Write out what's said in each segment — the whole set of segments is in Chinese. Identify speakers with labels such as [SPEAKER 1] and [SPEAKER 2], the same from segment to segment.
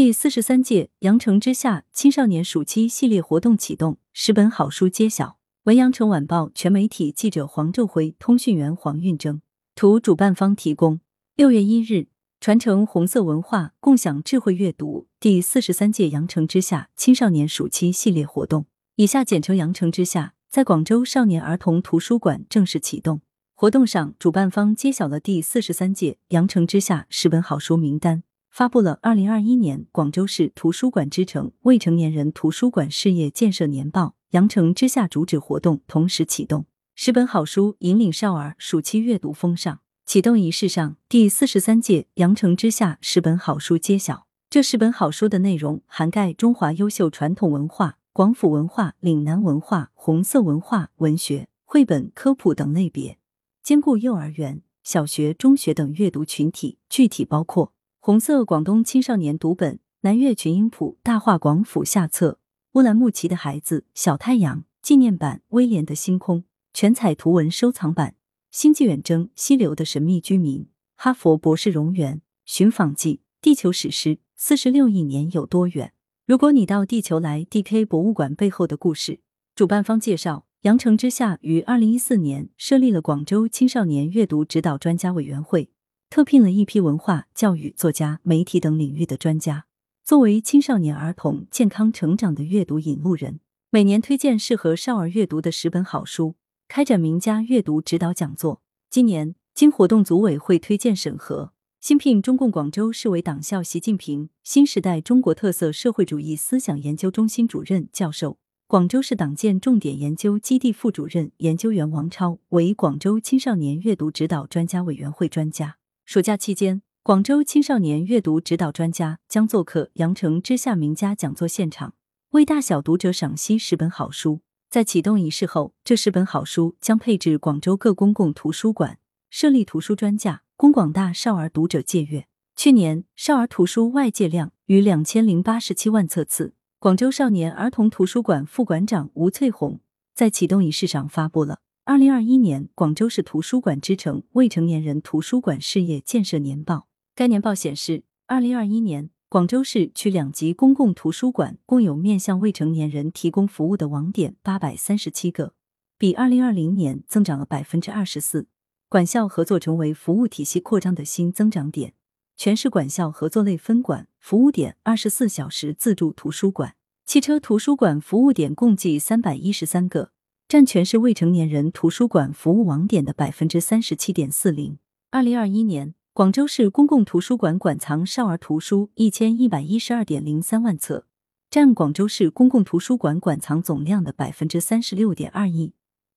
[SPEAKER 1] 第四十三届羊城之夏青少年暑期系列活动启动，十本好书揭晓。文阳城晚报全媒体记者黄昼辉，通讯员黄运征，图主办方提供。六月一日，传承红色文化，共享智慧阅读。第四十三届羊城之夏青少年暑期系列活动，以下简称羊城之夏，在广州少年儿童图书馆正式启动。活动上，主办方揭晓了第四十三届羊城之夏十本好书名单。发布了二零二一年广州市图书馆之城未成年人图书馆事业建设年报，羊城之夏主旨活动同时启动，十本好书引领少儿暑期阅读风尚。启动仪式上，第四十三届羊城之夏十本好书揭晓。这十本好书的内容涵盖中华优秀传统文化、广府文化、岭南文化、红色文化、文学、绘本、科普等类别，兼顾幼儿园、小学、中学等阅读群体。具体包括。红色广东青少年读本《南粤群英谱》大话广府下册，乌兰牧骑的孩子小太阳纪念版，威廉的星空全彩图文收藏版，星际远征溪流的神秘居民，哈佛博士荣园寻访记，地球史诗四十六亿年有多远？如果你到地球来，DK 博物馆背后的故事。主办方介绍，羊城之下于二零一四年设立了广州青少年阅读指导专家委员会。特聘了一批文化、教育、作家、媒体等领域的专家，作为青少年儿童健康成长的阅读引路人，每年推荐适合少儿阅读的十本好书，开展名家阅读指导讲座。今年，经活动组委会推荐审核，新聘中共广州市委党校习近平新时代中国特色社会主义思想研究中心主任教授、广州市党建重点研究基地副主任研究员王超为广州青少年阅读指导专家委员会专家。暑假期间，广州青少年阅读指导专家将做客羊城之夏名家讲座现场，为大小读者赏析十本好书。在启动仪式后，这十本好书将配置广州各公共图书馆，设立图书专架，供广大少儿读者借阅。去年，少儿图书外借量逾两千零八十七万册次。广州少年儿童图书馆副馆长吴翠红在启动仪式上发布了。二零二一年广州市图书馆之城未成年人图书馆事业建设年报，该年报显示，二零二一年广州市区两级公共图书馆共有面向未成年人提供服务的网点八百三十七个，比二零二零年增长了百分之二十四。管校合作成为服务体系扩张的新增长点，全市管校合作类分馆服务点二十四小时自助图书馆、汽车图书馆服务点共计三百一十三个。占全市未成年人图书馆服务网点的百分之三十七点四零。二零二一年，广州市公共图书馆馆藏少儿图书一千一百一十二点零三万册，占广州市公共图书馆馆藏总量的百分之三十六点二一。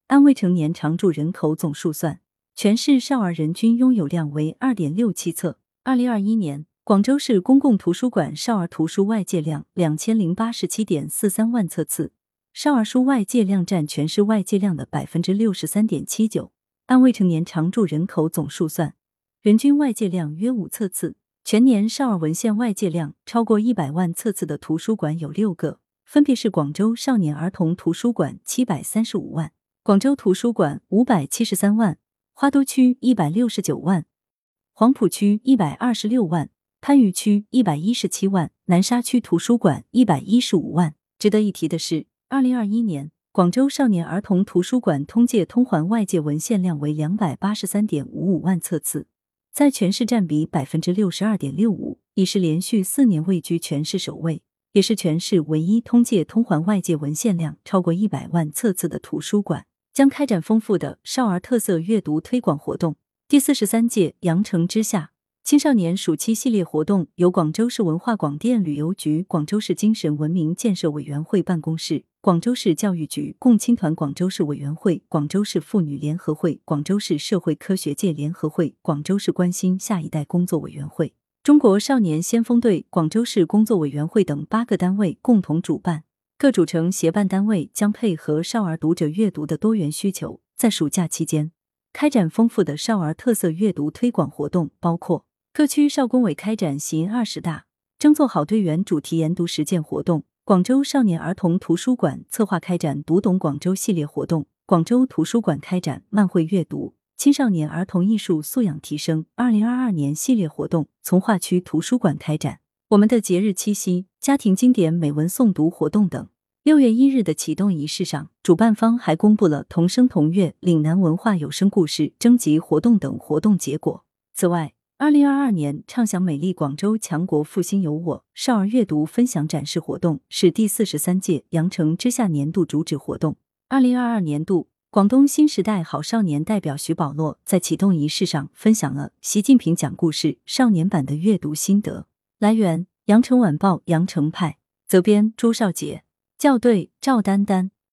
[SPEAKER 1] 按未成年常住人口总数算，全市少儿人均拥有量为二点六七册。二零二一年，广州市公共图书馆少儿图书外借量两千零八十七点四三万册次。少儿书外借量占全市外借量的百分之六十三点七九，按未成年常住人口总数算，人均外借量约五册次。全年少儿文献外借量超过一百万册次的图书馆有六个，分别是广州少年儿童图书馆七百三十五万，广州图书馆五百七十三万，花都区一百六十九万，黄埔区一百二十六万，番禺区一百一十七万，南沙区图书馆一百一十五万。值得一提的是。二零二一年，广州少年儿童图书馆通借通还外借文献量为两百八十三点五五万册次，在全市占比百分之六十二点六五，已是连续四年位居全市首位，也是全市唯一通借通还外借文献量超过一百万册次的图书馆。将开展丰富的少儿特色阅读推广活动。第四十三届羊城之夏青少年暑期系列活动由广州市文化广电旅游局、广州市精神文明建设委员会办公室。广州市教育局、共青团广州市委员会、广州市妇女联合会、广州市社会科学界联合会、广州市关心下一代工作委员会、中国少年先锋队广州市工作委员会等八个单位共同主办。各组成协办单位将配合少儿读者阅读的多元需求，在暑假期间开展丰富的少儿特色阅读推广活动，包括各区少工委开展“习二十大，争做好队员”主题研读实践活动。广州少年儿童图书馆策划开展“读懂广州”系列活动，广州图书馆开展漫绘阅读、青少年儿童艺术素养提升二零二二年系列活动，从化区图书馆开展我们的节日七夕、家庭经典美文诵读活动等。六月一日的启动仪式上，主办方还公布了同声同乐岭南文化有声故事征集活动等活动结果。此外，二零二二年畅享美丽广州强国复兴有我少儿阅读分享展示活动是第四十三届羊城之夏年度主旨活动。二零二二年度，广东新时代好少年代表徐宝洛在启动仪式上分享了习近平讲故事少年版的阅读心得。来源：羊城晚报羊城派，责编：朱少杰。校对：赵丹丹。